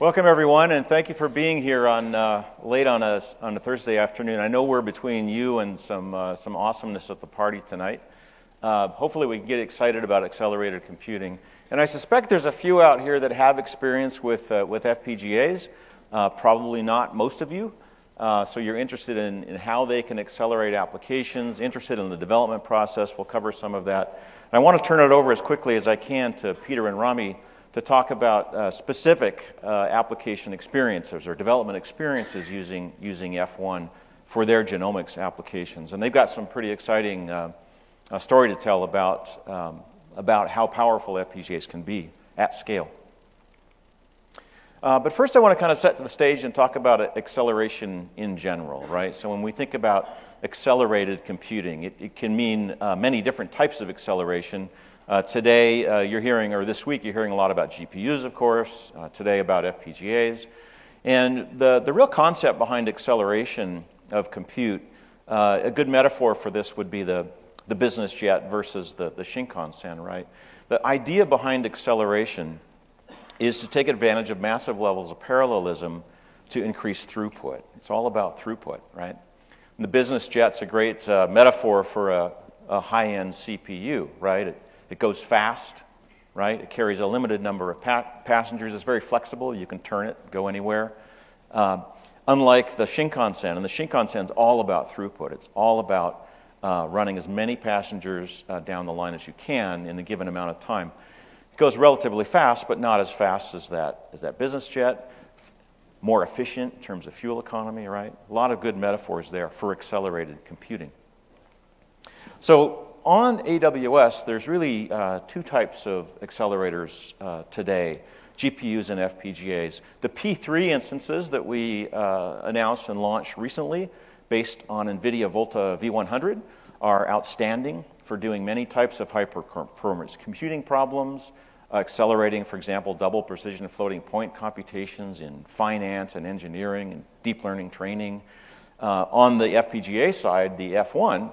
Welcome, everyone, and thank you for being here on uh, late on a, on a Thursday afternoon. I know we're between you and some, uh, some awesomeness at the party tonight. Uh, hopefully, we can get excited about accelerated computing. And I suspect there's a few out here that have experience with, uh, with FPGAs, uh, probably not most of you. Uh, so, you're interested in, in how they can accelerate applications, interested in the development process. We'll cover some of that. And I want to turn it over as quickly as I can to Peter and Rami to talk about uh, specific uh, application experiences or development experiences using, using F1 for their genomics applications. And they've got some pretty exciting uh, story to tell about, um, about how powerful FPGAs can be at scale. Uh, but first, I want to kind of set to the stage and talk about acceleration in general, right? So, when we think about accelerated computing, it, it can mean uh, many different types of acceleration. Uh, today, uh, you're hearing, or this week, you're hearing a lot about GPUs, of course, uh, today about FPGAs. And the, the real concept behind acceleration of compute, uh, a good metaphor for this would be the, the business jet versus the, the Shinkansen, right? The idea behind acceleration is to take advantage of massive levels of parallelism to increase throughput. It's all about throughput, right? And the business jet's a great uh, metaphor for a, a high end CPU, right? It, it goes fast, right? It carries a limited number of pa- passengers. It's very flexible. You can turn it, go anywhere. Uh, unlike the Shinkansen, and the Shinkansen is all about throughput. It's all about uh, running as many passengers uh, down the line as you can in a given amount of time. It goes relatively fast, but not as fast as that, as that business jet. More efficient in terms of fuel economy, right? A lot of good metaphors there for accelerated computing. So, on AWS, there's really uh, two types of accelerators uh, today GPUs and FPGAs. The P3 instances that we uh, announced and launched recently, based on NVIDIA Volta V100, are outstanding for doing many types of high performance computing problems, accelerating, for example, double precision floating point computations in finance and engineering and deep learning training. Uh, on the FPGA side, the F1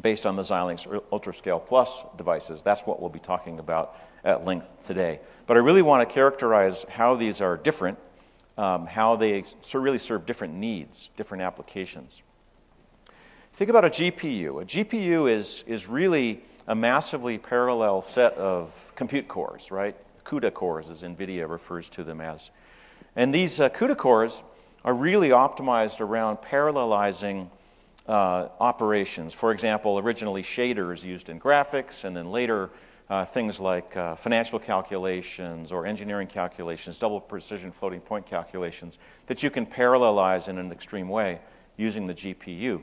based on the Xilinx UltraScale Plus devices. That's what we'll be talking about at length today. But I really want to characterize how these are different, um, how they really serve different needs, different applications. Think about a GPU. A GPU is, is really a massively parallel set of compute cores, right? CUDA cores, as NVIDIA refers to them as. And these uh, CUDA cores are really optimized around parallelizing uh, operations. For example, originally shaders used in graphics, and then later uh, things like uh, financial calculations or engineering calculations, double precision floating point calculations, that you can parallelize in an extreme way using the GPU.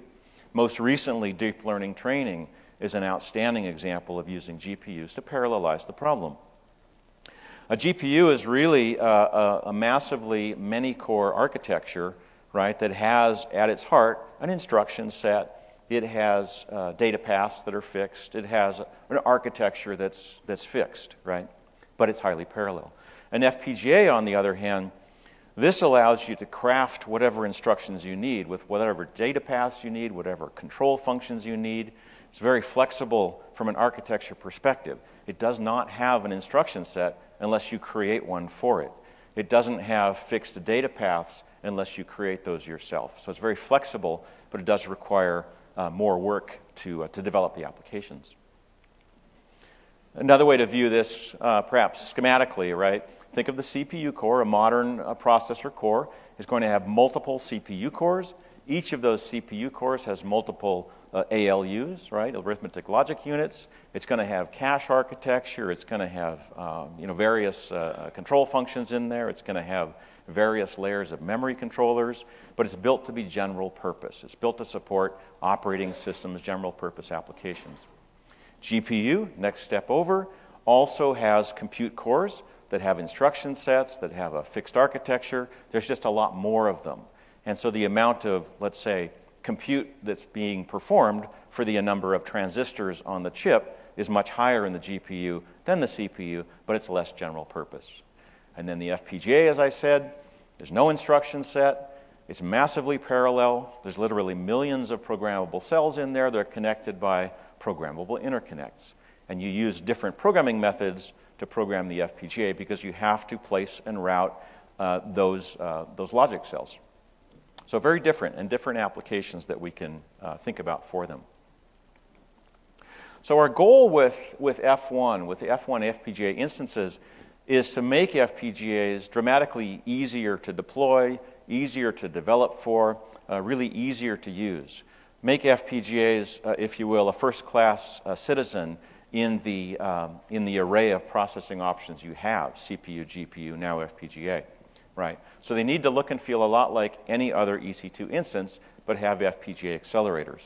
Most recently, deep learning training is an outstanding example of using GPUs to parallelize the problem. A GPU is really a, a, a massively many core architecture right, that has at its heart an instruction set. It has uh, data paths that are fixed. It has an architecture that's, that's fixed, right? But it's highly parallel. An FPGA, on the other hand, this allows you to craft whatever instructions you need with whatever data paths you need, whatever control functions you need. It's very flexible from an architecture perspective. It does not have an instruction set unless you create one for it. It doesn't have fixed data paths unless you create those yourself. So it's very flexible, but it does require uh, more work to, uh, to develop the applications. Another way to view this, uh, perhaps schematically, right? Think of the CPU core, a modern uh, processor core is going to have multiple CPU cores. Each of those CPU cores has multiple uh, ALUs, right, arithmetic logic units. It's going to have cache architecture. It's going to have um, you know, various uh, control functions in there. It's going to have various layers of memory controllers, but it's built to be general purpose. It's built to support operating systems, general purpose applications. GPU, next step over, also has compute cores that have instruction sets, that have a fixed architecture. There's just a lot more of them. And so the amount of, let's say, compute that's being performed for the number of transistors on the chip is much higher in the GPU than the CPU, but it's less general purpose. And then the FPGA, as I said, there's no instruction set. It's massively parallel. There's literally millions of programmable cells in there. They're connected by programmable interconnects. And you use different programming methods to program the FPGA because you have to place and route uh, those, uh, those logic cells. So, very different and different applications that we can uh, think about for them. So, our goal with, with F1, with the F1 FPGA instances, is to make FPGAs dramatically easier to deploy, easier to develop for, uh, really easier to use. Make FPGAs, uh, if you will, a first class uh, citizen in the, um, in the array of processing options you have CPU, GPU, now FPGA. Right? So they need to look and feel a lot like any other EC2 instance, but have FPGA accelerators.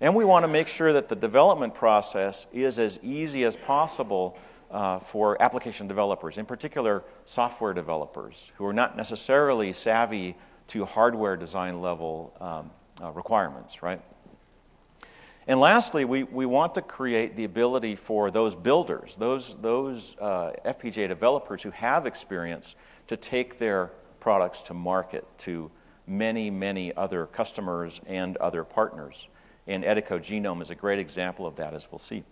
And we want to make sure that the development process is as easy as possible uh, for application developers, in particular software developers who are not necessarily savvy to hardware design level um, uh, requirements, right? And lastly, we, we want to create the ability for those builders, those, those uh, FPGA developers who have experience, to take their products to market to many, many other customers and other partners. And Edico Genome is a great example of that, as we'll see.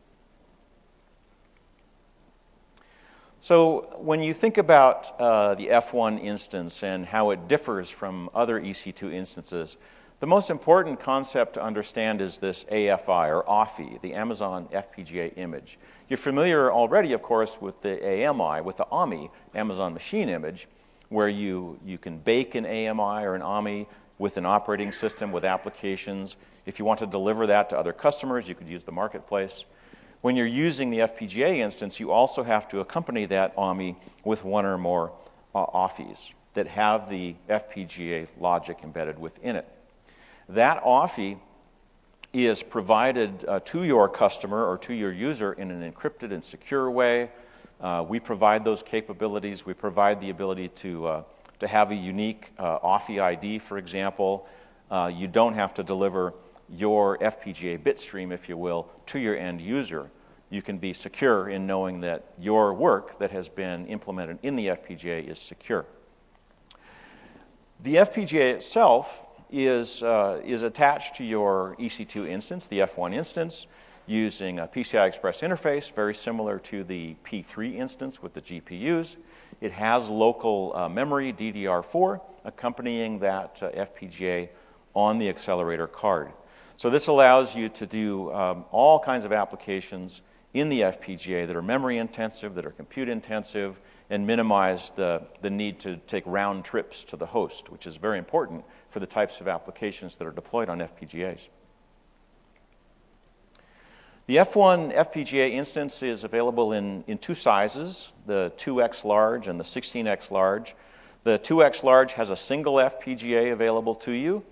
So, when you think about uh, the F1 instance and how it differs from other EC2 instances, the most important concept to understand is this AFI or AFI, the Amazon FPGA image. You're familiar already, of course, with the AMI, with the AMI, Amazon Machine Image, where you, you can bake an AMI or an AMI with an operating system, with applications. If you want to deliver that to other customers, you could use the marketplace. When you're using the FPGA instance, you also have to accompany that AMI with one or more uh, AFIs that have the FPGA logic embedded within it. That AFI is provided uh, to your customer or to your user in an encrypted and secure way. Uh, we provide those capabilities. We provide the ability to, uh, to have a unique uh, ID, for example. Uh, you don't have to deliver your FPGA bitstream, if you will, to your end user. You can be secure in knowing that your work that has been implemented in the FPGA is secure. The FPGA itself is, uh, is attached to your EC2 instance, the F1 instance, using a PCI Express interface, very similar to the P3 instance with the GPUs. It has local uh, memory, DDR4, accompanying that uh, FPGA on the accelerator card. So this allows you to do um, all kinds of applications in the FPGA that are memory intensive, that are compute intensive, and minimize the, the need to take round trips to the host, which is very important for the types of applications that are deployed on FPGAs. The F1 FPGA instance is available in, in two sizes the 2x large and the 16x large. The 2x large has a single FPGA available to you,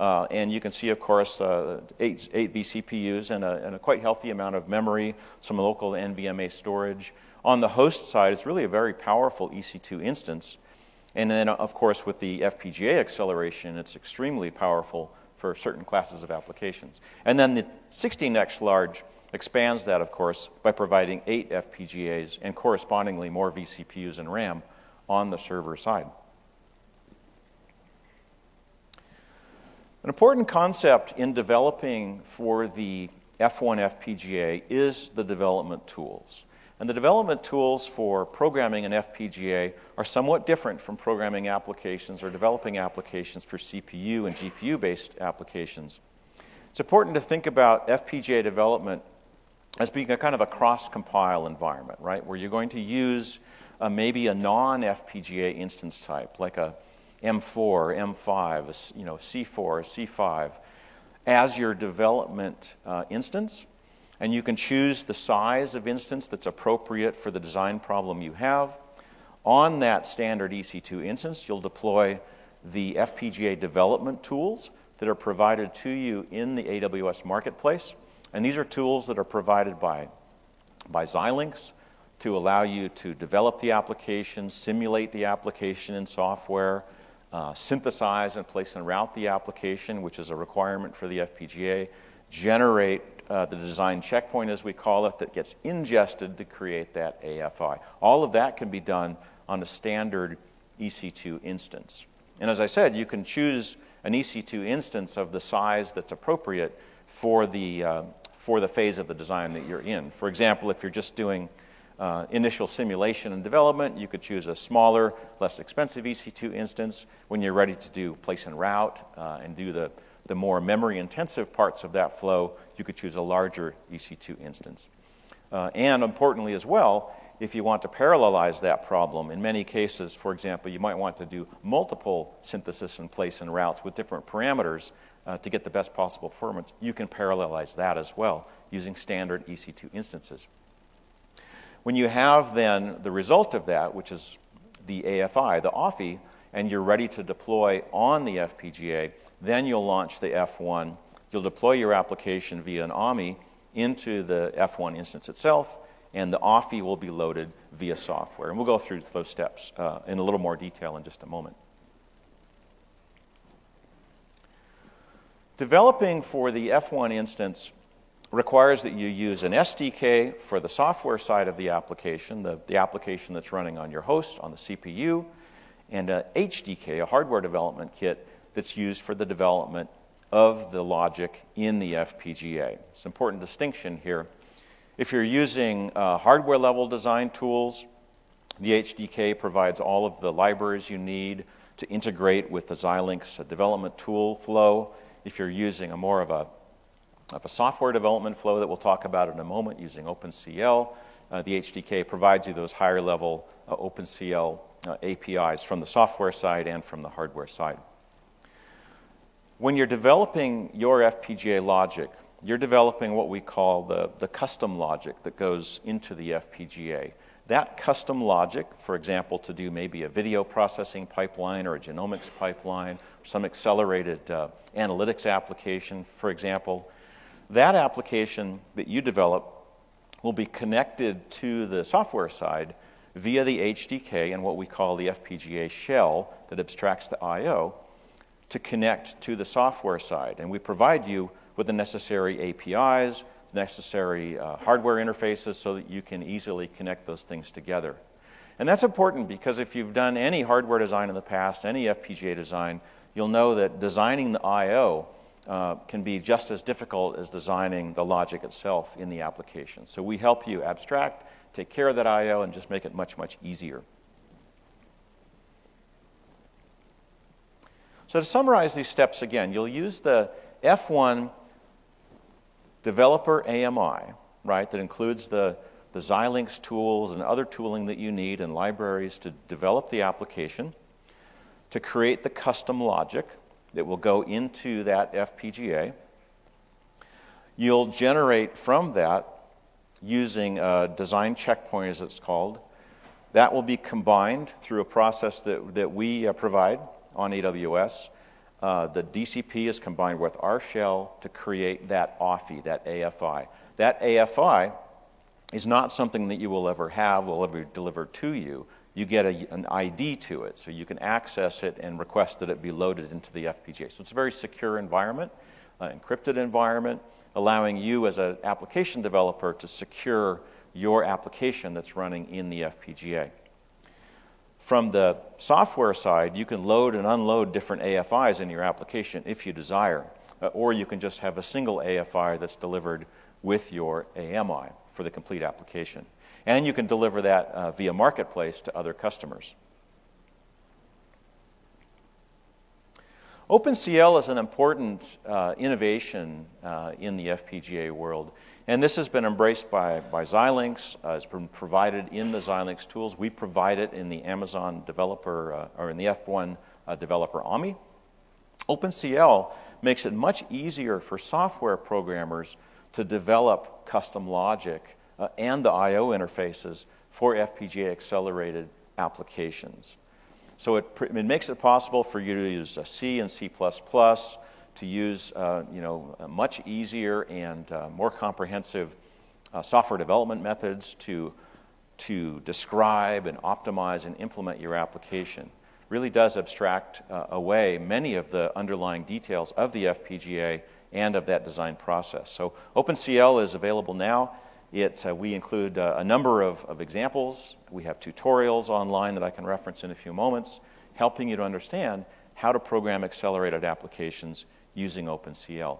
uh, and you can see, of course, uh, eight, eight vCPUs and a, and a, quite healthy amount of memory, some local NVMe storage. On the host side, it's really a very powerful EC2 instance. And then, of course, with the FPGA acceleration, it's extremely powerful for certain classes of applications. And then the 16x large expands that, of course, by providing eight FPGAs and correspondingly more vCPUs and RAM on the server side. An important concept in developing for the F1 FPGA is the development tools. And the development tools for programming an FPGA are somewhat different from programming applications or developing applications for CPU and GPU based applications. It's important to think about FPGA development as being a kind of a cross compile environment, right? Where you're going to use uh, maybe a non FPGA instance type, like a M4, M5, you know, C4, C5 as your development uh, instance. And you can choose the size of instance that's appropriate for the design problem you have. On that standard EC2 instance, you'll deploy the FPGA development tools that are provided to you in the AWS marketplace. And these are tools that are provided by, by Xilinx to allow you to develop the application, simulate the application in software, uh, synthesize and place and route the application, which is a requirement for the FPGA, generate uh, the design checkpoint, as we call it, that gets ingested to create that AFI. All of that can be done on a standard EC2 instance. And as I said, you can choose an EC2 instance of the size that's appropriate for the, uh, for the phase of the design that you're in. For example, if you're just doing uh, initial simulation and development, you could choose a smaller, less expensive EC2 instance. When you're ready to do place and route uh, and do the, the more memory intensive parts of that flow, you could choose a larger EC2 instance. Uh, and importantly, as well, if you want to parallelize that problem, in many cases, for example, you might want to do multiple synthesis and place and routes with different parameters uh, to get the best possible performance, you can parallelize that as well using standard EC2 instances. When you have then the result of that, which is the AFI, the OFI, and you're ready to deploy on the FPGA, then you'll launch the F1. You'll deploy your application via an AMI into the F1 instance itself, and the OFI will be loaded via software. And we'll go through those steps uh, in a little more detail in just a moment. Developing for the F1 instance requires that you use an SDK for the software side of the application, the, the application that's running on your host, on the CPU, and a HDK, a hardware development kit, that's used for the development of the logic in the FPGA. It's an important distinction here. If you're using uh, hardware level design tools, the HDK provides all of the libraries you need to integrate with the Xilinx development tool flow if you're using a more of a, of a software development flow that we'll talk about in a moment using OpenCL, uh, the HDK provides you those higher level uh, OpenCL uh, APIs from the software side and from the hardware side. When you're developing your FPGA logic, you're developing what we call the, the custom logic that goes into the FPGA. That custom logic, for example, to do maybe a video processing pipeline or a genomics pipeline, some accelerated uh, analytics application, for example, that application that you develop will be connected to the software side via the HDK and what we call the FPGA shell that abstracts the I/O to connect to the software side. And we provide you with the necessary APIs, necessary uh, hardware interfaces so that you can easily connect those things together. And that's important because if you've done any hardware design in the past, any FPGA design, you'll know that designing the I/O uh, can be just as difficult as designing the logic itself in the application. So we help you abstract, take care of that I/O, and just make it much much easier. So to summarize these steps again, you'll use the F1 developer AMI, right, that includes the, the Xilinx tools and other tooling that you need and libraries to develop the application, to create the custom logic that will go into that FPGA. You'll generate from that using a design checkpoint, as it's called. That will be combined through a process that, that we uh, provide on AWS uh, the DCP is combined with our shell to create that OFI, that AFI. That AFI is not something that you will ever have, will ever be delivered to you. You get a, an ID to it, so you can access it and request that it be loaded into the FPGA. So it's a very secure environment, uh, encrypted environment, allowing you as an application developer to secure your application that's running in the FPGA. From the software side, you can load and unload different AFIs in your application if you desire, uh, or you can just have a single AFI that's delivered with your AMI for the complete application. And you can deliver that uh, via Marketplace to other customers. OpenCL is an important uh, innovation uh, in the FPGA world. And this has been embraced by, by Xilinx, uh, it's been provided in the Xilinx tools. We provide it in the Amazon developer, uh, or in the F1 uh, developer AMI. OpenCL makes it much easier for software programmers to develop custom logic uh, and the I/O interfaces for FPGA accelerated applications. So it, it makes it possible for you to use C and C++, to use uh, you know, much easier and uh, more comprehensive uh, software development methods to, to describe and optimize and implement your application. Really does abstract uh, away many of the underlying details of the FPGA and of that design process. So OpenCL is available now. It, uh, we include uh, a number of, of examples. We have tutorials online that I can reference in a few moments, helping you to understand how to program accelerated applications using OpenCL.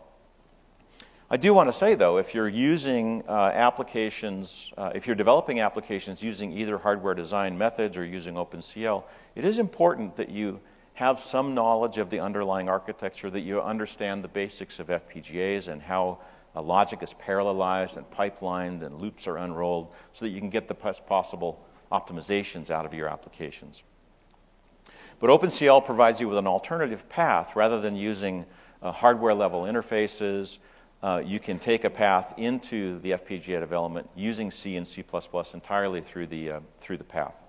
I do want to say, though, if you're using uh, applications, uh, if you're developing applications using either hardware design methods or using OpenCL, it is important that you have some knowledge of the underlying architecture, that you understand the basics of FPGAs and how uh, logic is parallelized and pipelined and loops are unrolled so that you can get the best possible optimizations out of your applications. But OpenCL provides you with an alternative path rather than using uh, hardware level interfaces uh, you can take a path into the FPGA development using C and C++ entirely through the, uh, through the path.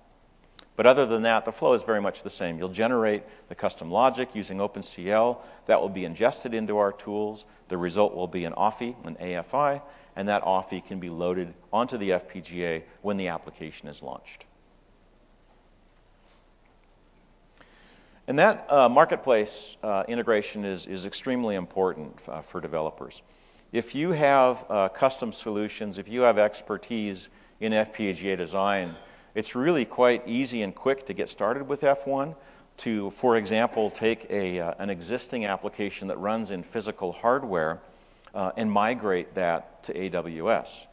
But other than that, the flow is very much the same. You'll generate the custom logic using OpenCL. That will be ingested into our tools. The result will be an OFI, an AFI, and that OFI can be loaded onto the FPGA when the application is launched. And that uh, marketplace uh, integration is, is extremely important uh, for developers. If you have uh, custom solutions, if you have expertise in FPGA design, it's really quite easy and quick to get started with F1 to, for example, take a, uh, an existing application that runs in physical hardware uh, and migrate that to AWS.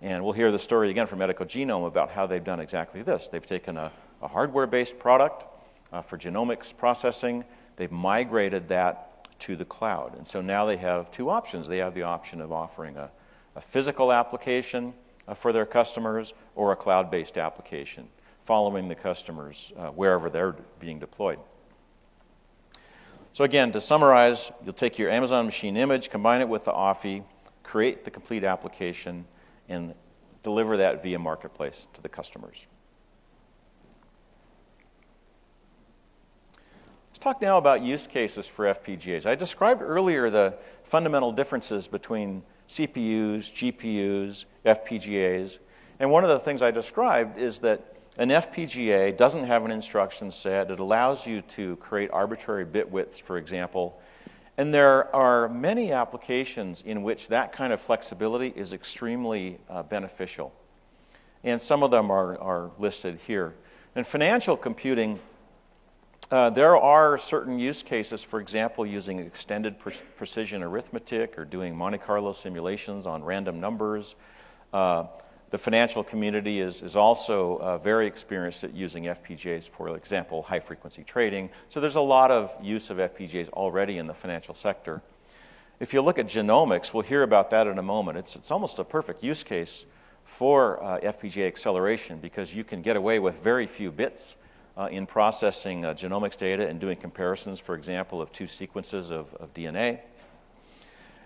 And we'll hear the story again from Edico Genome about how they've done exactly this. They've taken a, a hardware based product uh, for genomics processing, they've migrated that to the cloud. And so now they have two options. They have the option of offering a, a physical application for their customers or a cloud based application, following the customers uh, wherever they're being deployed. So, again, to summarize, you'll take your Amazon machine image, combine it with the OFI, create the complete application, and deliver that via Marketplace to the customers. Let's talk now about use cases for FPGAs. I described earlier the fundamental differences between CPUs, GPUs, FPGAs. And one of the things I described is that an FPGA doesn't have an instruction set. It allows you to create arbitrary bit widths, for example. And there are many applications in which that kind of flexibility is extremely uh, beneficial. And some of them are, are listed here. In financial computing, uh, there are certain use cases, for example, using extended pre- precision arithmetic or doing Monte Carlo simulations on random numbers. Uh, the financial community is, is also uh, very experienced at using FPGAs, for example, high frequency trading. So there's a lot of use of FPGAs already in the financial sector. If you look at genomics, we'll hear about that in a moment. It's, it's almost a perfect use case for uh, FPGA acceleration because you can get away with very few bits uh, in processing uh, genomics data and doing comparisons, for example, of two sequences of, of DNA.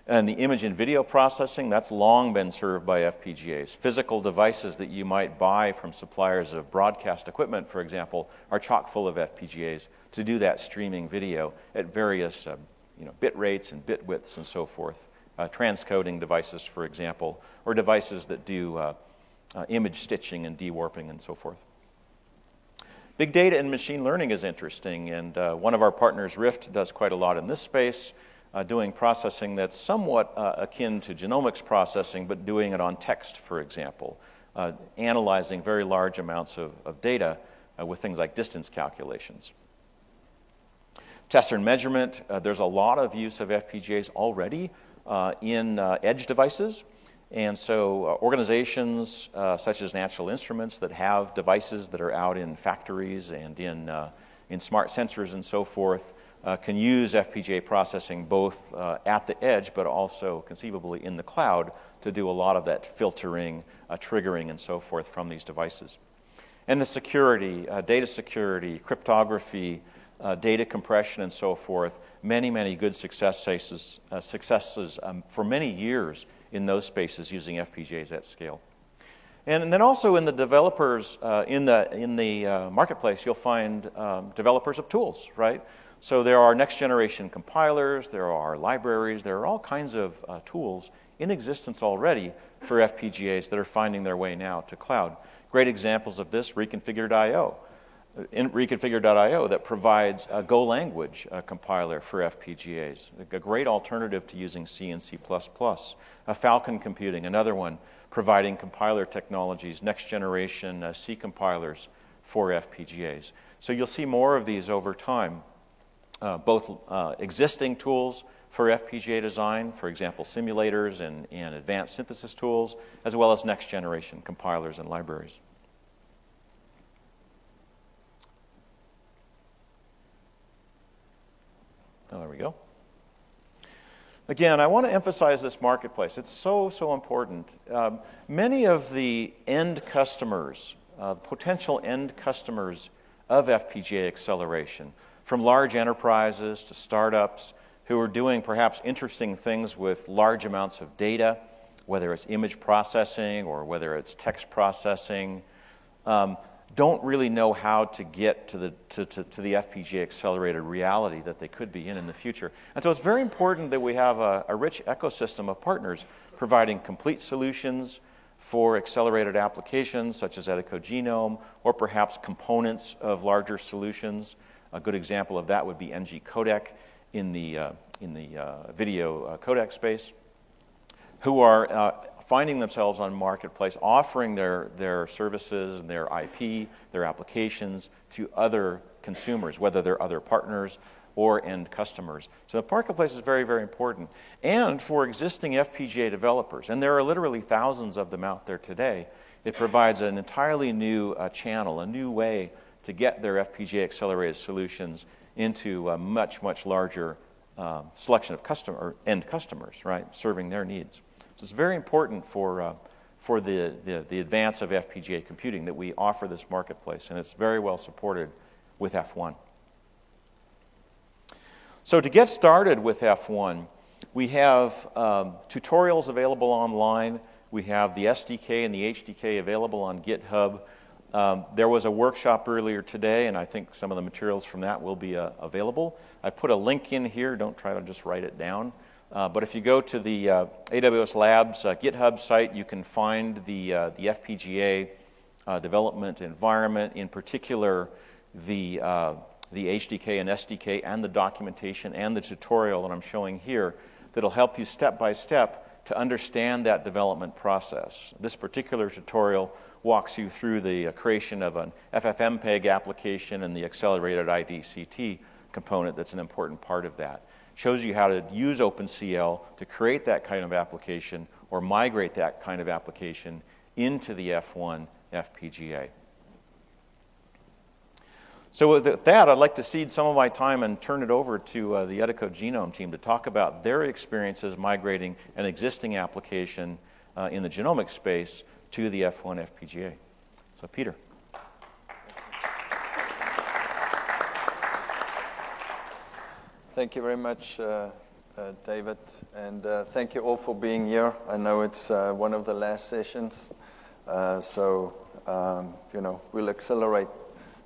And the image and video processing, that's long been served by FPGAs. Physical devices that you might buy from suppliers of broadcast equipment, for example, are chock full of FPGAs to do that streaming video at various uh, you know, bit rates and bit widths and so forth. Uh, transcoding devices, for example, or devices that do uh, uh, image stitching and dewarping and so forth. Big data and machine learning is interesting, and uh, one of our partners, Ryft, does quite a lot in this space, uh, doing processing that's somewhat uh, akin to genomics processing, but doing it on text, for example, uh, analyzing very large amounts of, of data uh, with things like distance calculations. Test and measurement, uh, there's a lot of use of FPGAs already in edge devices. And so, uh, organizations uh, such as National Instruments that have devices that are out in factories and in, uh, in smart sensors and so forth uh, can use FPGA processing both uh, at the edge but also conceivably in the cloud to do a lot of that filtering, uh, triggering, and so forth from these devices. And the security, data security, cryptography, data compression, and so forth, many, many good success cases, successes um, for many years in those spaces using FPGAs at scale. And then also in the developers, uh, in the, in the uh, marketplace, you'll find um, developers of tools, right? So there are next generation compilers, there are libraries, there are all kinds of uh, tools in existence already for FPGAs that are finding their way now to cloud. Great examples of this, Reconfigure.io in reconfigure.io that provides a Go language a compiler for FPGAs, a great alternative to using C and C. A Falcon Computing, another one, providing compiler technologies, next generation uh, C compilers for FPGAs. So you'll see more of these over time. uh, both uh, existing tools for FPGA design, for example, simulators and, and advanced synthesis tools, as well as next generation compilers and libraries. Oh, there we go. Again, I want to emphasize this marketplace. It's so, so important. Um, many of the end customers, uh, potential end customers of FPGA acceleration, from large enterprises to startups who are doing perhaps interesting things with large amounts of data, whether it's image processing or whether it's text processing, um, don't really know how to get to the, to, to, to, the FPGA accelerated reality that they could be in in the future. And so it's very important that we have a, a rich ecosystem of partners providing complete solutions for accelerated applications such as Edico Genome or perhaps components of larger solutions. A good example of that would be NG Codec in the, uh, in the uh, video uh, codec space, who are uh, finding themselves on marketplace offering their, their services and their IP, their applications to other consumers, whether they're other partners or end customers. So the marketplace is very, very important. And for existing FPGA developers, and there are literally thousands of them out there today, it provides an entirely new uh, channel, a new way to get their FPGA accelerated solutions into a much, much larger uh, selection of customer, end customers, right, serving their needs. So it's very important for, uh, for the, the, the advance of FPGA computing that we offer this marketplace, and it's very well supported with F1. So to get started with F1, we have um, tutorials available online. We have the SDK and the HDK available on GitHub. Um, there was a workshop earlier today, and I think some of the materials from that will be uh, available. I put a link in here. Don't try to just write it down. Uh, but if you go to the uh, AWS Labs uh, GitHub site, you can find the, uh, the FPGA uh, development environment, in particular the, the HDK and SDK, and the documentation and the tutorial that I'm showing here that'll help you step by step to understand that development process. This particular tutorial walks you through the creation of an FFmpeg application and the accelerated IDCT component that's an important part of that. Shows you how to use OpenCL to create that kind of application or migrate that kind of application into the F1 FPGA. So, with that, I'd like to cede some of my time and turn it over to uh, the Edico Genome team to talk about their experiences migrating an existing application uh, in the genomic space to the F1 FPGA. So, Peter. Thank you very much, uh, uh, David, and uh, thank you all for being here. I know it's uh, one of the last sessions, uh, so um, you know we'll accelerate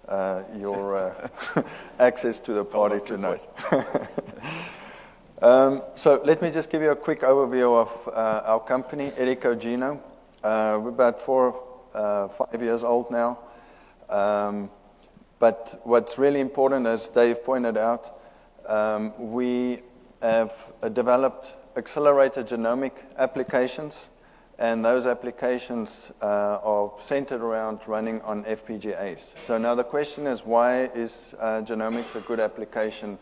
uh, your access to the party tonight. um, so let me just give you a quick overview of our company, Edico Genome. Uh, we're about four, uh, five years old now. Um, but what's really important, as Dave pointed out, um, we have uh, developed accelerated genomic applications, and those applications uh, are centered around running on FPGAs. So now the question is, why is uh, genomics a good application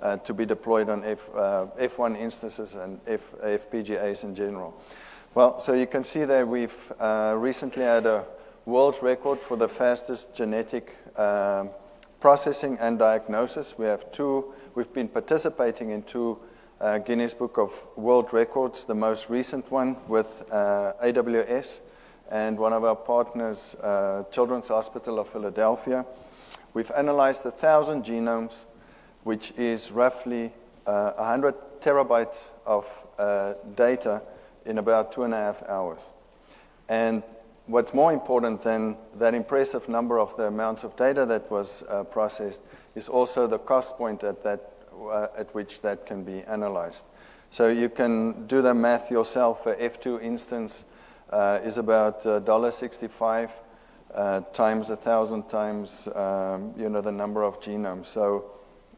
uh, to be deployed on F, F1 instances and F, FPGAs in general? Well, so you can see that we've uh, recently had a world record for the fastest genetic uh, processing and diagnosis. We have two, we've been participating in two uh, Guinness Book of World Records, the most recent one with uh, AWS and one of our partners, uh, Children's Hospital of Philadelphia. We've analyzed a thousand genomes, which is roughly 100 uh, terabytes of data in about two and a half hours. And what's more important than that impressive number of the amounts of data that was uh, processed is also the cost point at, that, uh, at which that can be analyzed. So you can do the math yourself. A F2 instance uh, is about $1.65 uh, times a thousand times um, you know the number of genomes. So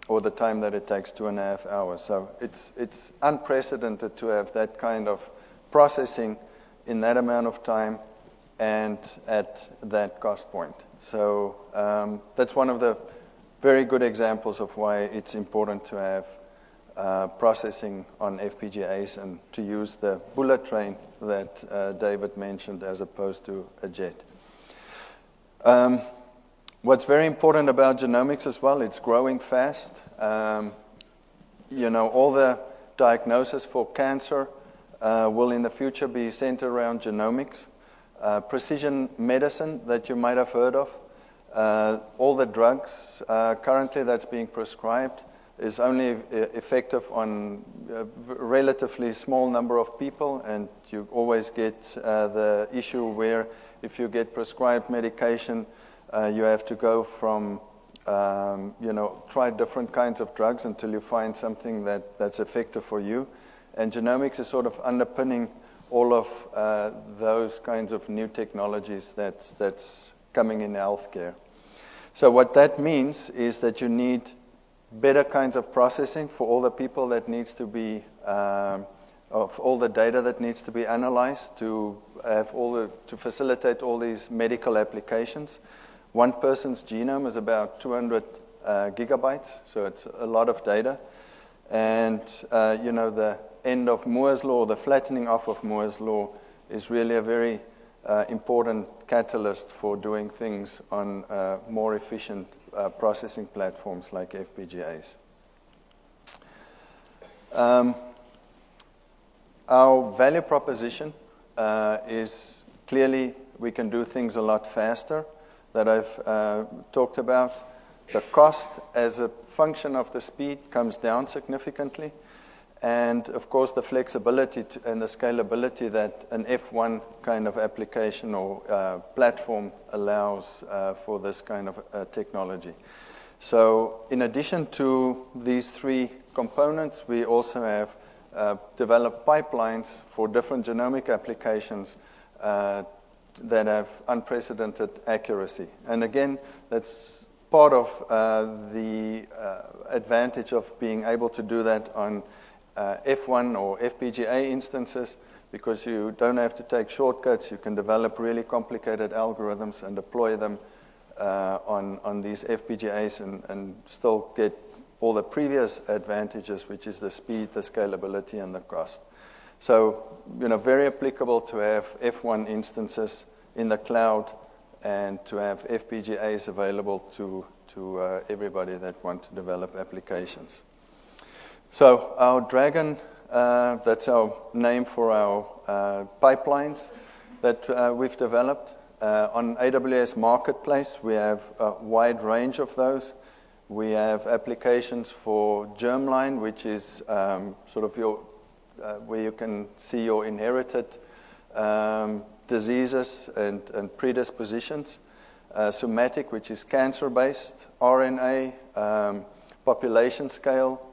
or the time that it takes two and a half hours. So it's, it's unprecedented to have that kind of processing in that amount of time and at that cost point. So um, that's one of the very good examples of why it's important to have uh, processing on FPGAs and to use the bullet train that uh, David mentioned as opposed to a jet. Um, what's very important about genomics as well, it's growing fast. Um, you know, all the diagnosis for cancer uh, will in the future be centered around genomics. Uh, precision medicine that you might have heard of, all the drugs uh, currently that's being prescribed is only effective on a relatively small number of people, and you always get uh, the issue where if you get prescribed medication, uh, you have to go from, um, you know, try different kinds of drugs until you find something that, that's effective for you. And genomics is sort of underpinning all of uh, those kinds of new technologies that's, that's coming in healthcare. So, what that means is that you need better kinds of processing for all the people that needs to be, um, of all the data that needs to be analyzed to have all the, to facilitate all these medical applications. One person's genome is about 200 uh, gigabytes, so it's a lot of data. And, uh, you know, the end of Moore's law, the flattening off of Moore's law, is really a very important catalyst for doing things on uh, more efficient uh, processing platforms like FPGAs. Um, our value proposition uh, is clearly we can do things a lot faster that I've uh, talked about. The cost as a function of the speed comes down significantly. And of course, the flexibility and the scalability that an F1 kind of application or uh, platform allows uh, for this kind of uh, technology. So, in addition to these three components, we also have uh, developed pipelines for different genomic applications uh, that have unprecedented accuracy. And again, that's part of uh, the advantage of being able to do that on uh, F1 or FPGA instances because you don't have to take shortcuts. You can develop really complicated algorithms and deploy them uh, on, on these FPGAs and, and still get all the previous advantages, which is the speed, the scalability, and the cost. So, you know, very applicable to have F1 instances in the cloud and to have FPGAs available to, to uh, everybody that want to develop applications. So our DRAGEN, uh, that's our name for our uh, pipelines that uh, we've developed. Uh, on AWS Marketplace, we have a wide range of those. We have applications for germline, which is um, sort of your, uh, where you can see your inherited um, diseases and, and predispositions. Uh, somatic, which is cancer based, RNA, um, population scale,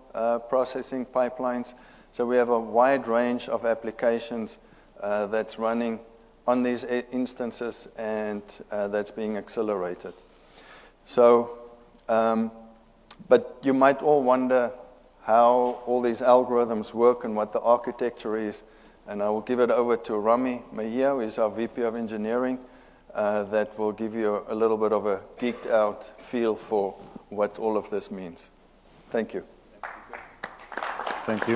processing pipelines. So we have a wide range of applications uh, that's running on these instances and uh, that's being accelerated. So, um, but you might all wonder how all these algorithms work and what the architecture is. And I will give it over to Rami Mehio, who is our VP of Engineering, uh, that will give you a little bit of a geeked out feel for what all of this means. Thank you. Thank you.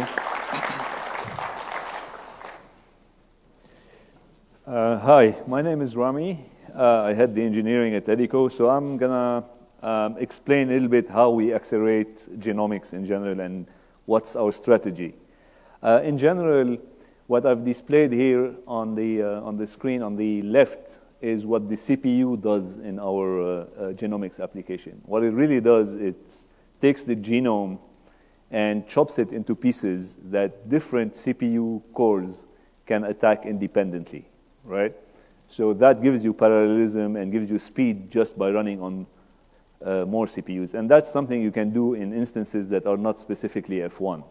Uh, hi, my name is Rami. Uh, I head the engineering at Edico, so I'm gonna um, explain a little bit how we accelerate genomics in general and what's our strategy. Uh, in general, what I've displayed here on the, uh, on the screen on the left is what the CPU does in our uh, uh, genomics application. What it really does, it takes the genome and chops it into pieces that different CPU cores can attack independently, right? So that gives you parallelism and gives you speed just by running on uh, more CPUs. And that's something you can do in instances that are not specifically F1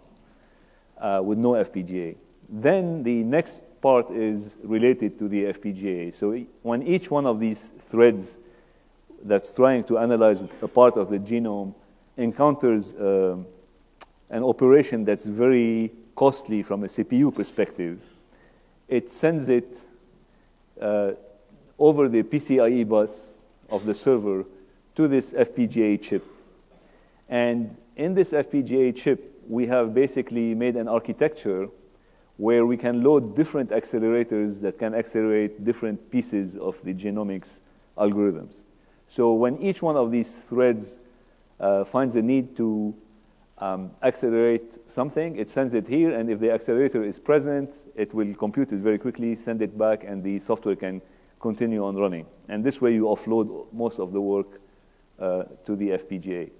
uh, with no FPGA. Then the next part is related to the FPGA. So when each one of these threads that's trying to analyze a part of the genome encounters uh, an operation that's very costly from a CPU perspective, it sends it uh, over the PCIe bus of the server to this FPGA chip. And in this FPGA chip, we have basically made an architecture where we can load different accelerators that can accelerate different pieces of the genomics algorithms. So when each one of these threads uh, finds a need to um, accelerate something, it sends it here, and if the accelerator is present, it will compute it very quickly, send it back, and the software can continue on running. And this way you offload most of the work uh, to the FPGA.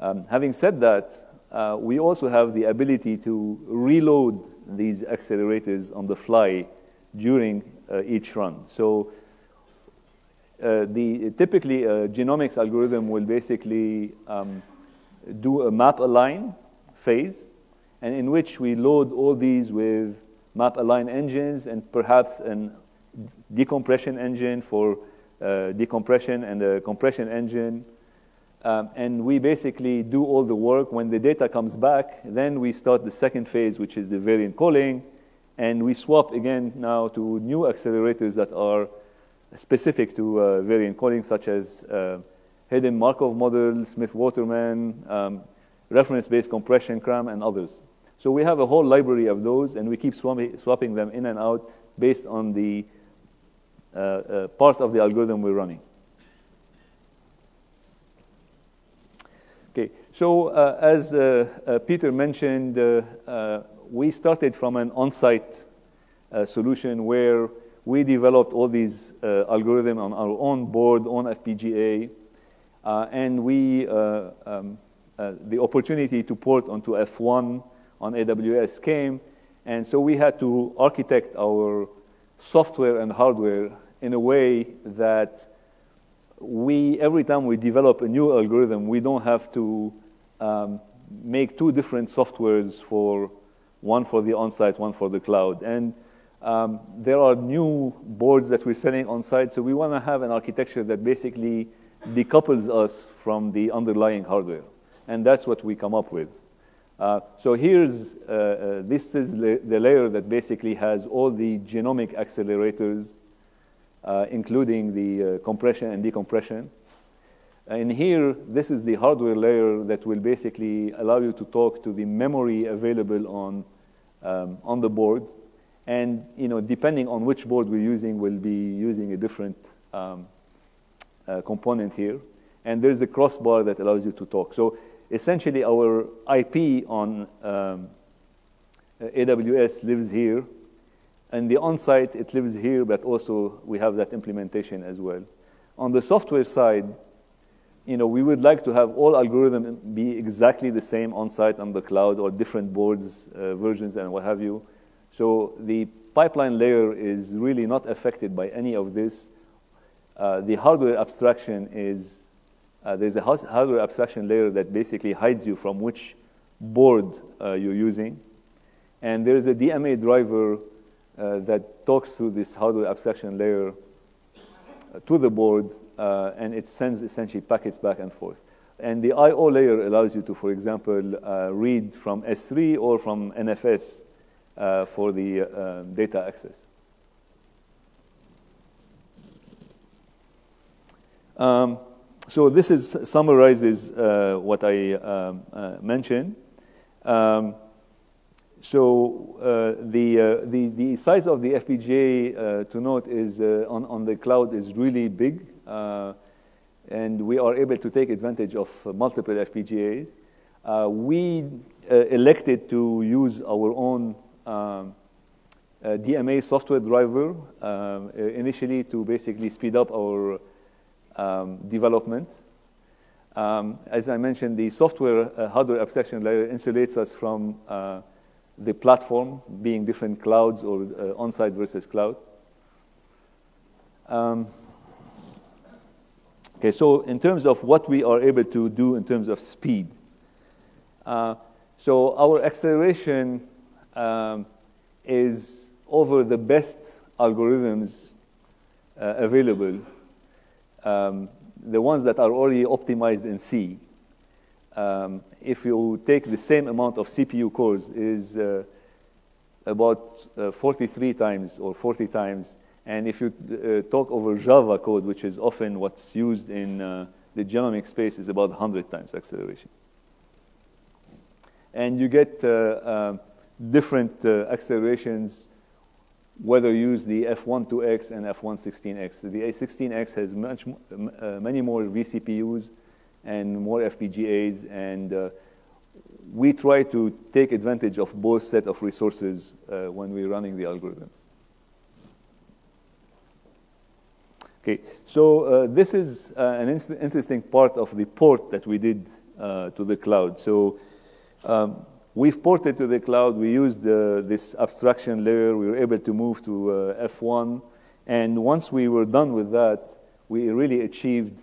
Um, having said that, uh, we also have the ability to reload these accelerators on the fly during uh, each run. So uh, the, typically a genomics algorithm will basically um, do a map align phase, and in which we load all these with map align engines and perhaps a decompression engine for uh, decompression and a compression engine. Um, and we basically do all the work. When the data comes back, then we start the second phase, which is the variant calling, and we swap again now to new accelerators that are specific to uh, variant calling, such as uh, hidden Markov model, Smith-Waterman, um, reference-based compression, CRAM, and others. So we have a whole library of those, and we keep swapping them in and out based on the uh, uh, part of the algorithm we're running. Okay, so uh, as uh, uh, Peter mentioned, uh, we started from an on-site solution where we developed all these algorithms on our own board, on FPGA, and we, uh, um, uh, the opportunity to port onto F1 on AWS came. And so we had to architect our software and hardware in a way that we, every time we develop a new algorithm, we don't have to um, make two different softwares for one for the on-site, one for the cloud. And um, there are new boards that we're selling on-site, so we want to have an architecture that basically decouples us from the underlying hardware. And that's what we come up with. Uh, so here's, uh, uh, this is the layer that basically has all the genomic accelerators, uh, including the uh, compression and decompression. And here, this is the hardware layer that will basically allow you to talk to the memory available on, um, on the board. And you know, depending on which board we're using, we'll be using a different um, uh, component here. And there's a crossbar that allows you to talk. So essentially, our IP on um, AWS lives here. And the on-site, it lives here, but also we have that implementation as well. On the software side, you know, we would like to have all algorithms be exactly the same on-site on the cloud or different boards, uh, versions, and what have you. So the pipeline layer is really not affected by any of this. Uh, the hardware abstraction is uh, there's a hardware abstraction layer that basically hides you from which board uh, you're using. And there is a DMA driver uh, that talks to this hardware abstraction layer uh, to the board, and it sends essentially packets back and forth. And the I.O. layer allows you to, for example, read from S3 or from NFS for the data access. Um, so this is, summarizes uh, what I um, uh, mentioned. Um, so uh, the, uh, the, the size of the FPGA uh, to note is uh, on, on the cloud is really big, and we are able to take advantage of multiple FPGAs. we elected to use our own um, DMA software driver um, initially to basically speed up our um, development. Um, as I mentioned, the software uh, hardware abstraction layer insulates us from uh, the platform being different clouds or uh, on-site versus cloud. Um, okay, so in terms of what we are able to do in terms of speed, uh, so our acceleration um, is over the best algorithms uh, available um, the ones that are already optimized in C, um, if you take the same amount of CPU cores, is uh, about uh, 43 times or 40 times. And if you uh, talk over Java code, which is often what's used in uh, the genomic space, is about 100 times acceleration. And you get uh, uh, different accelerations whether you use the F12X and F116X. The A16X has much, uh, many more vCPUs and more FPGAs, and uh, we try to take advantage of both set of resources uh, when we're running the algorithms. Okay, so uh, this is uh, an interesting part of the port that we did uh, to the cloud. So um, we've ported to the cloud. We used uh, this abstraction layer. We were able to move to uh, F1. And once we were done with that, we really achieved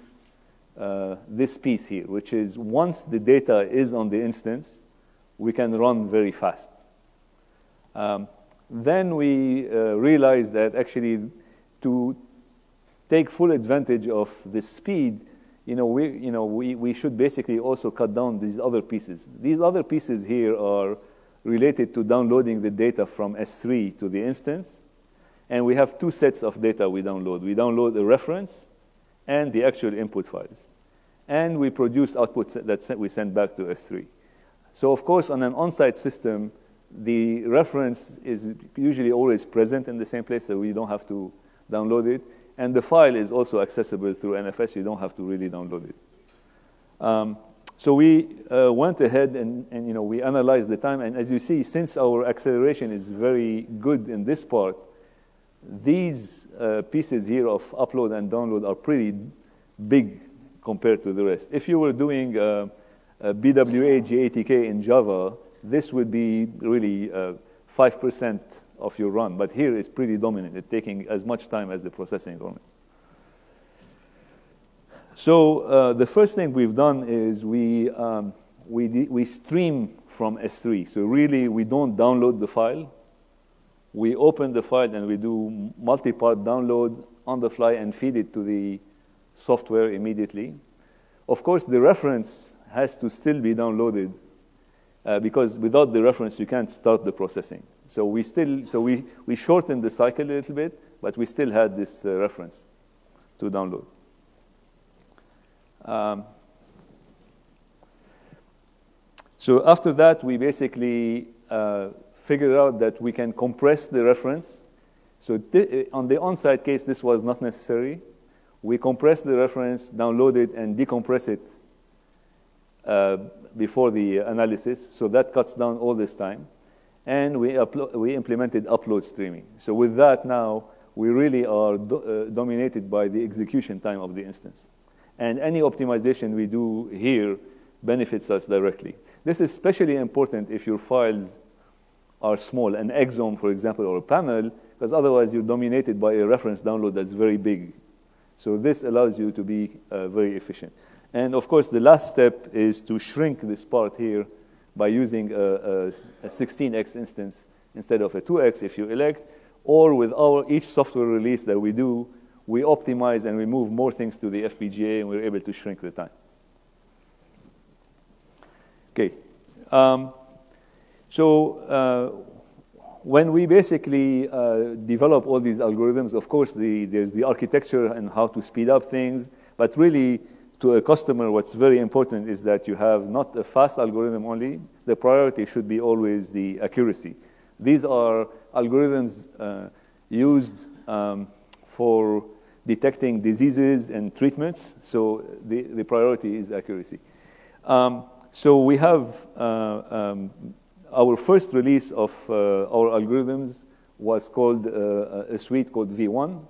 uh, this piece here, which is once the data is on the instance, we can run very fast. Um, then we realized that actually to take full advantage of the speed, you know, we, you know, we, we should basically also cut down these other pieces. These other pieces here are related to downloading the data from S3 to the instance. And we have two sets of data we download. We download the reference and the actual input files. And we produce outputs that we send back to S3. So, of course, on an on site system, the reference is usually always present in the same place, so we don't have to download it. And the file is also accessible through NFS. You don't have to really download it. Um, so we uh, went ahead and, and, you know, we analyzed the time. And as you see, since our acceleration is very good in this part, these uh, pieces here of upload and download are pretty big compared to the rest. If you were doing uh, BWA GATK in Java, this would be really 5% uh, of your run. But here it's pretty dominant. It's taking as much time as the processing runs. So uh, the first thing we've done is we, um, we, we stream from S3. So really, we don't download the file. We open the file and we do multi-part download on the fly and feed it to the software immediately. Of course, the reference has to still be downloaded uh, because without the reference, you can't start the processing. So we still, so we, we shortened the cycle a little bit, but we still had this uh, reference to download. Um, so after that, we basically uh, figured out that we can compress the reference. So th- on the on-site case, this was not necessary. We compress the reference, download it, and decompress it uh, before the analysis. So that cuts down all this time and we, uplo- we implemented upload streaming. So with that now, we really are do- uh, dominated by the execution time of the instance. And any optimization we do here benefits us directly. This is especially important if your files are small, an exome, for example, or a panel, because otherwise you're dominated by a reference download that's very big. So this allows you to be uh, very efficient. And of course, the last step is to shrink this part here by using a, a, a 16x instance instead of a 2x if you elect, or with our each software release that we do, we optimize and we move more things to the FPGA and we're able to shrink the time. Okay. Um, so uh, when we basically uh, develop all these algorithms, of course, the, there's the architecture and how to speed up things, but really to a customer, what's very important is that you have not a fast algorithm only. The priority should be always the accuracy. These are algorithms uh, used um, for detecting diseases and treatments, so the, the priority is accuracy. Um, so we have uh, um, our first release of uh, our algorithms was called uh, a suite called V1,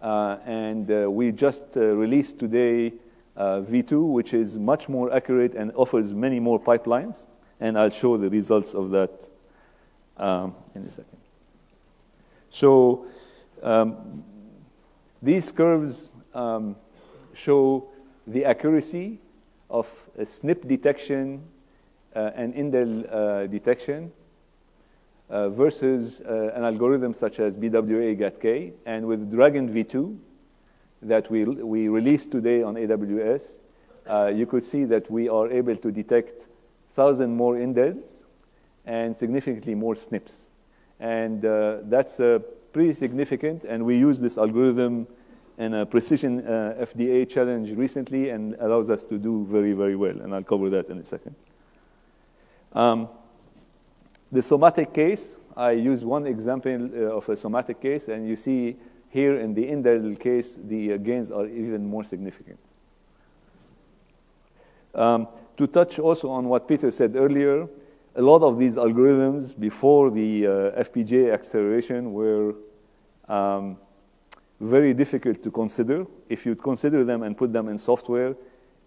uh, and uh, we just released today uh, V2, which is much more accurate and offers many more pipelines. And I'll show the results of that um, in a second. So um, these curves um, show the accuracy of SNP detection uh, and indel uh, detection uh, versus uh, an algorithm such as BWA GATK. And with DRAGEN V2, that we, we released today on AWS, uh, you could see that we are able to detect 1,000 more indels and significantly more SNPs. And uh, that's uh, pretty significant, and we use this algorithm in a precision uh, FDA challenge recently and allows us to do very, very well, and I'll cover that in a second. Um, the somatic case, I use one example uh, of a somatic case, and you see here in the indel case, the uh, gains are even more significant. Um, to touch also on what Peter said earlier, a lot of these algorithms before the uh, FPGA acceleration were um, very difficult to consider. If you'd consider them and put them in software,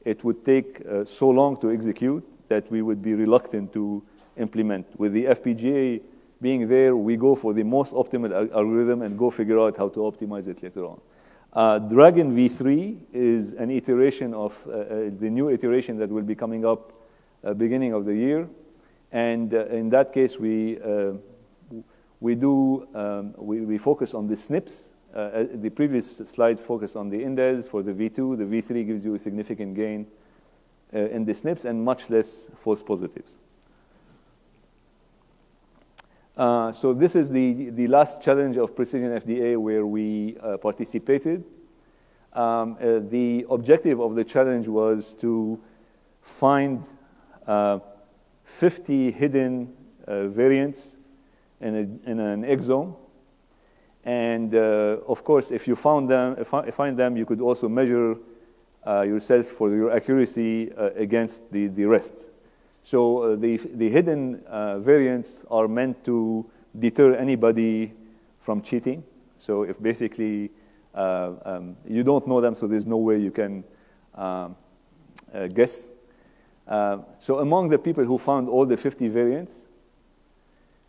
it would take uh, so long to execute that we would be reluctant to implement. With the FPGA being there, we go for the most optimal algorithm and go figure out how to optimize it later on. Uh, DRAGEN v3 is an iteration of uh, uh, the new iteration that will be coming up uh, beginning of the year. And uh, in that case, we, uh, we do, um, we, we, focus on the SNPs. the previous slides focus on the indels for the V2. The V3 gives you a significant gain in the SNPs and much less false positives. Uh, so this is the, the last challenge of Precision FDA where we uh, participated. Um, uh, the objective of the challenge was to find uh, 50 hidden uh, variants in, a, in, an exome. And of course, if you found them, if find them, you could also measure yourself for your accuracy against the, the rest. So uh, the, the hidden uh, variants are meant to deter anybody from cheating. So if basically uh, um, you don't know them, so there's no way you can um, guess. So among the people who found all the 50 variants,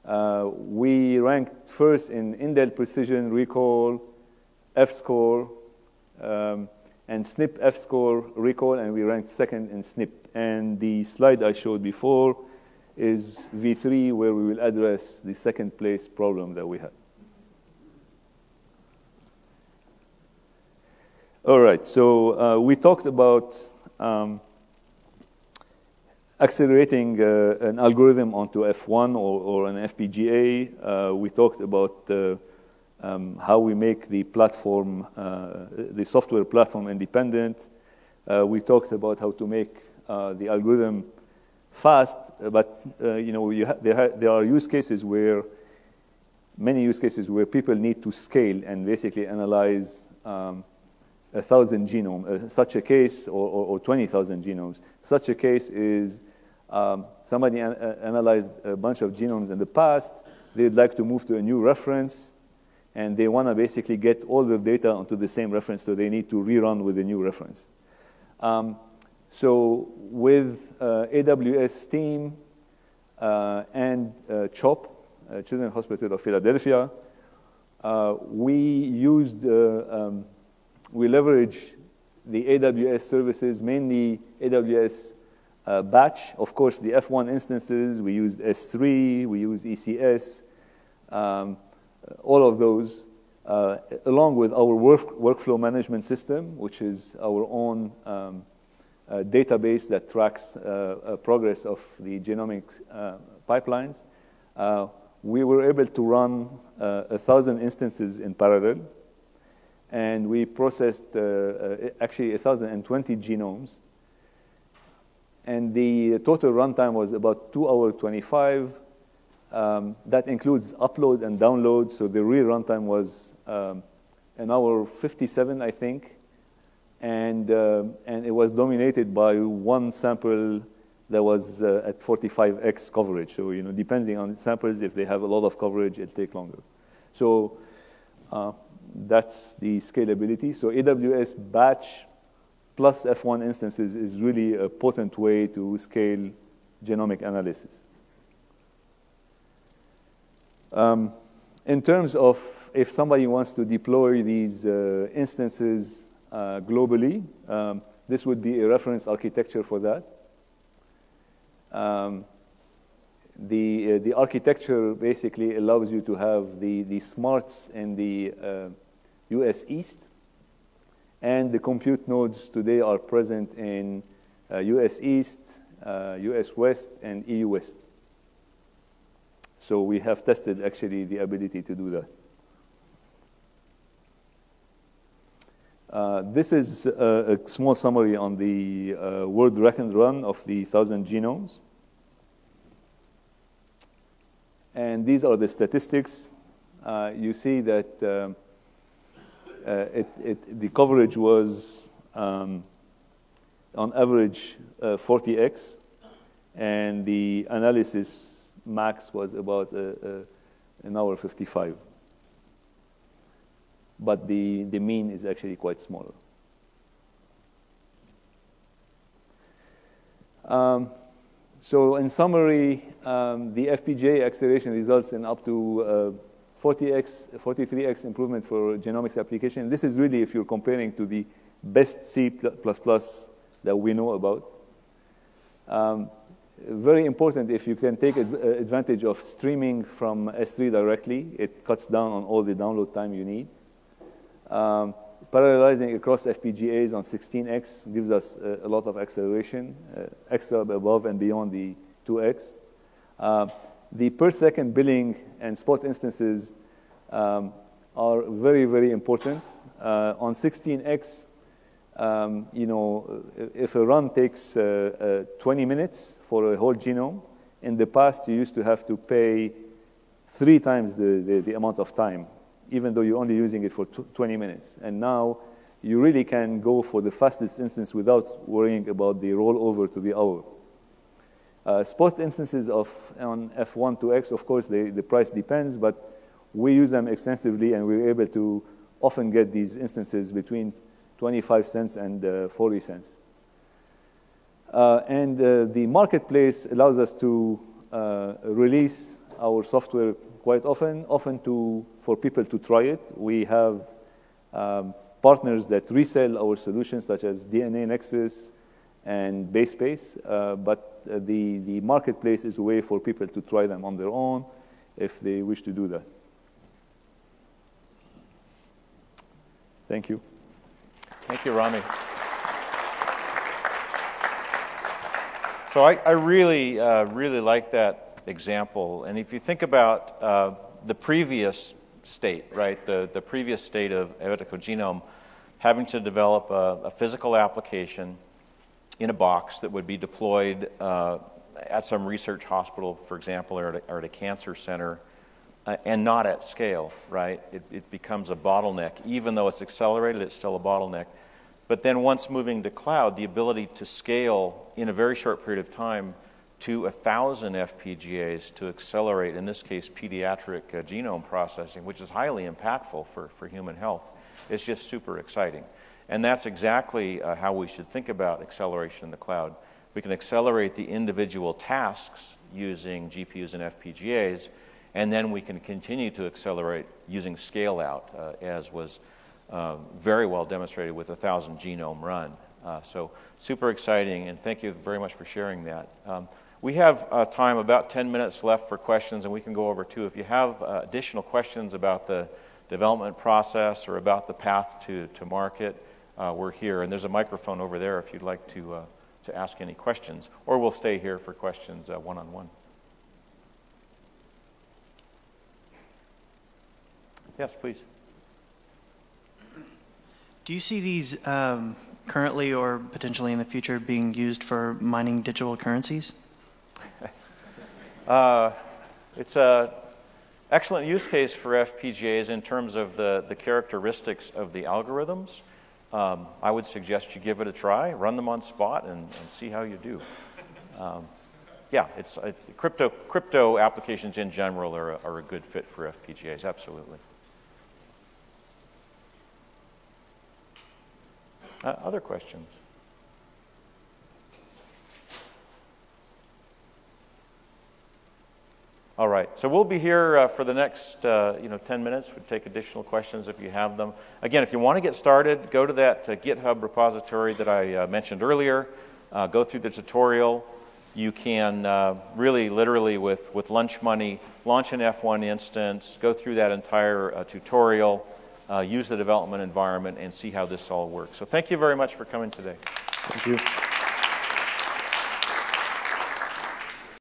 uh, we ranked first in indel precision, recall, F-score, um, and SNP F-score recall, and we ranked second in SNP. And the slide I showed before is V3, where we will address the second place problem that we had. All right, so uh, we talked about um, accelerating uh, an algorithm onto F1 or, or an FPGA. Uh, we talked about uh, um, how we make the platform, uh, the software platform independent. Uh, we talked about how to make uh, the algorithm fast, but you know, you there, there are use cases where many use cases where people need to scale and basically analyze um, a thousand genome. Uh, such a case, or, or, or 20,000 genomes. Such a case is um, somebody an- analyzed a bunch of genomes in the past. They'd like to move to a new reference and they want to basically get all the data onto the same reference, so they need to rerun with a new reference. Um, so with uh, AWS Team uh, and uh, CHOP, uh, Children's Hospital of Philadelphia, uh, we used, uh, um, we leverage the AWS services, mainly AWS batch. Of course, the F1 instances, we used S3, we used ECS. Um, all of those, along with our work, workflow management system, which is our own um, database that tracks uh, uh progress of the genomic uh, pipelines, uh, we were able to run a thousand instances in parallel. And we processed actually 1,020 genomes. And the total runtime was about 2 hours 25 um, that includes upload and download. So the real runtime was um, an hour 57, I think. And, uh, and it was dominated by one sample that was uh, at 45x coverage. So, you know, depending on samples, if they have a lot of coverage, it'll take longer. So uh, that's the scalability. So AWS batch plus F1 instances is really a potent way to scale genomic analysis. Um, in terms of if somebody wants to deploy these uh, instances uh, globally, um, this would be a reference architecture for that. Um, the, uh, the architecture basically allows you to have the, the smarts in the US uh, East, and the compute nodes today are present in US uh, East, US uh, West, and EU West. So we have tested actually the ability to do that. Uh, this is a, a, small summary on the uh, world record run of the 1,000 genomes. And these are the statistics. Uh, you see that um, uh, it, it, the coverage was um, on average uh, 40x, and the analysis max was about uh, uh, an hour 55. But the, the mean is actually quite small. Um, so in summary, um, the FPGA acceleration results in up to uh, 40x, 43x improvement for genomics application. This is really if you're comparing to the best C++ that we know about. Um, very important if you can take advantage of streaming from S3 directly. It cuts down on all the download time you need. Um, parallelizing across FPGAs on 16x gives us a, a lot of acceleration, uh, extra above and beyond the 2x. Uh, the per second billing and spot instances um, are very, very important. Uh, on 16x, um, you know, if a run takes uh, uh, 20 minutes for a whole genome, in the past you used to have to pay three times the, the, the amount of time, even though you're only using it for 20 minutes. And now you really can go for the fastest instance without worrying about the rollover to the hour. Uh, spot instances of on F1 to X, of course, they, the price depends, but we use them extensively, and we're able to often get these instances between 25 cents and uh, 40 cents. Uh, and uh, the marketplace allows us to release our software quite often, often to, for people to try it. We have um, partners that resell our solutions, such as DNAnexus and BaseSpace, uh, but the, the marketplace is a way for people to try them on their own if they wish to do that. Thank you. Thank you, Rami. So I, I really, uh, really like that example. And if you think about uh, the previous state, right, the, the previous state of Genome, having to develop a, a, physical application in a box that would be deployed uh, at some research hospital, for example, or at a, or at a cancer center, uh, and not at scale, right? It, it, becomes a bottleneck. Even though it's accelerated, it's still a bottleneck. But then once moving to cloud, the ability to scale in a very short period of time to 1,000 FPGAs to accelerate, in this case, pediatric uh, genome processing, which is highly impactful for, for human health, is just super exciting. And that's exactly uh, how we should think about acceleration in the cloud. We can accelerate the individual tasks using GPUs and FPGAs, and then we can continue to accelerate using scale out, uh, as was uh, very well demonstrated with a 1,000 genome run. Uh, so, super exciting, and thank you very much for sharing that. Um, we have uh, time, about 10 minutes left for questions, and we can go over too. If you have uh, additional questions about the development process or about the path to, to market, uh, we're here. And there's a microphone over there if you'd like to, uh, to ask any questions, or we'll stay here for questions one on one. Yes, please. Do you see these um, currently or potentially in the future being used for mining digital currencies? uh, it's an excellent use case for FPGAs in terms of the, the characteristics of the algorithms. Um, I would suggest you give it a try, run them on spot, and, and see how you do. Um, yeah, it's uh, crypto crypto applications in general are a, are a good fit for FPGAs. Absolutely. Uh, other questions? All right, so we'll be here uh, for the next uh, you know 10 minutes. We'll take additional questions if you have them. Again, if you want to get started, go to that uh, GitHub repository that I uh, mentioned earlier. Uh, go through the tutorial. You can uh, really, literally, with, with lunch money, launch an F1 instance, go through that entire tutorial use the development environment, and see how this all works. So thank you very much for coming today. Thank you.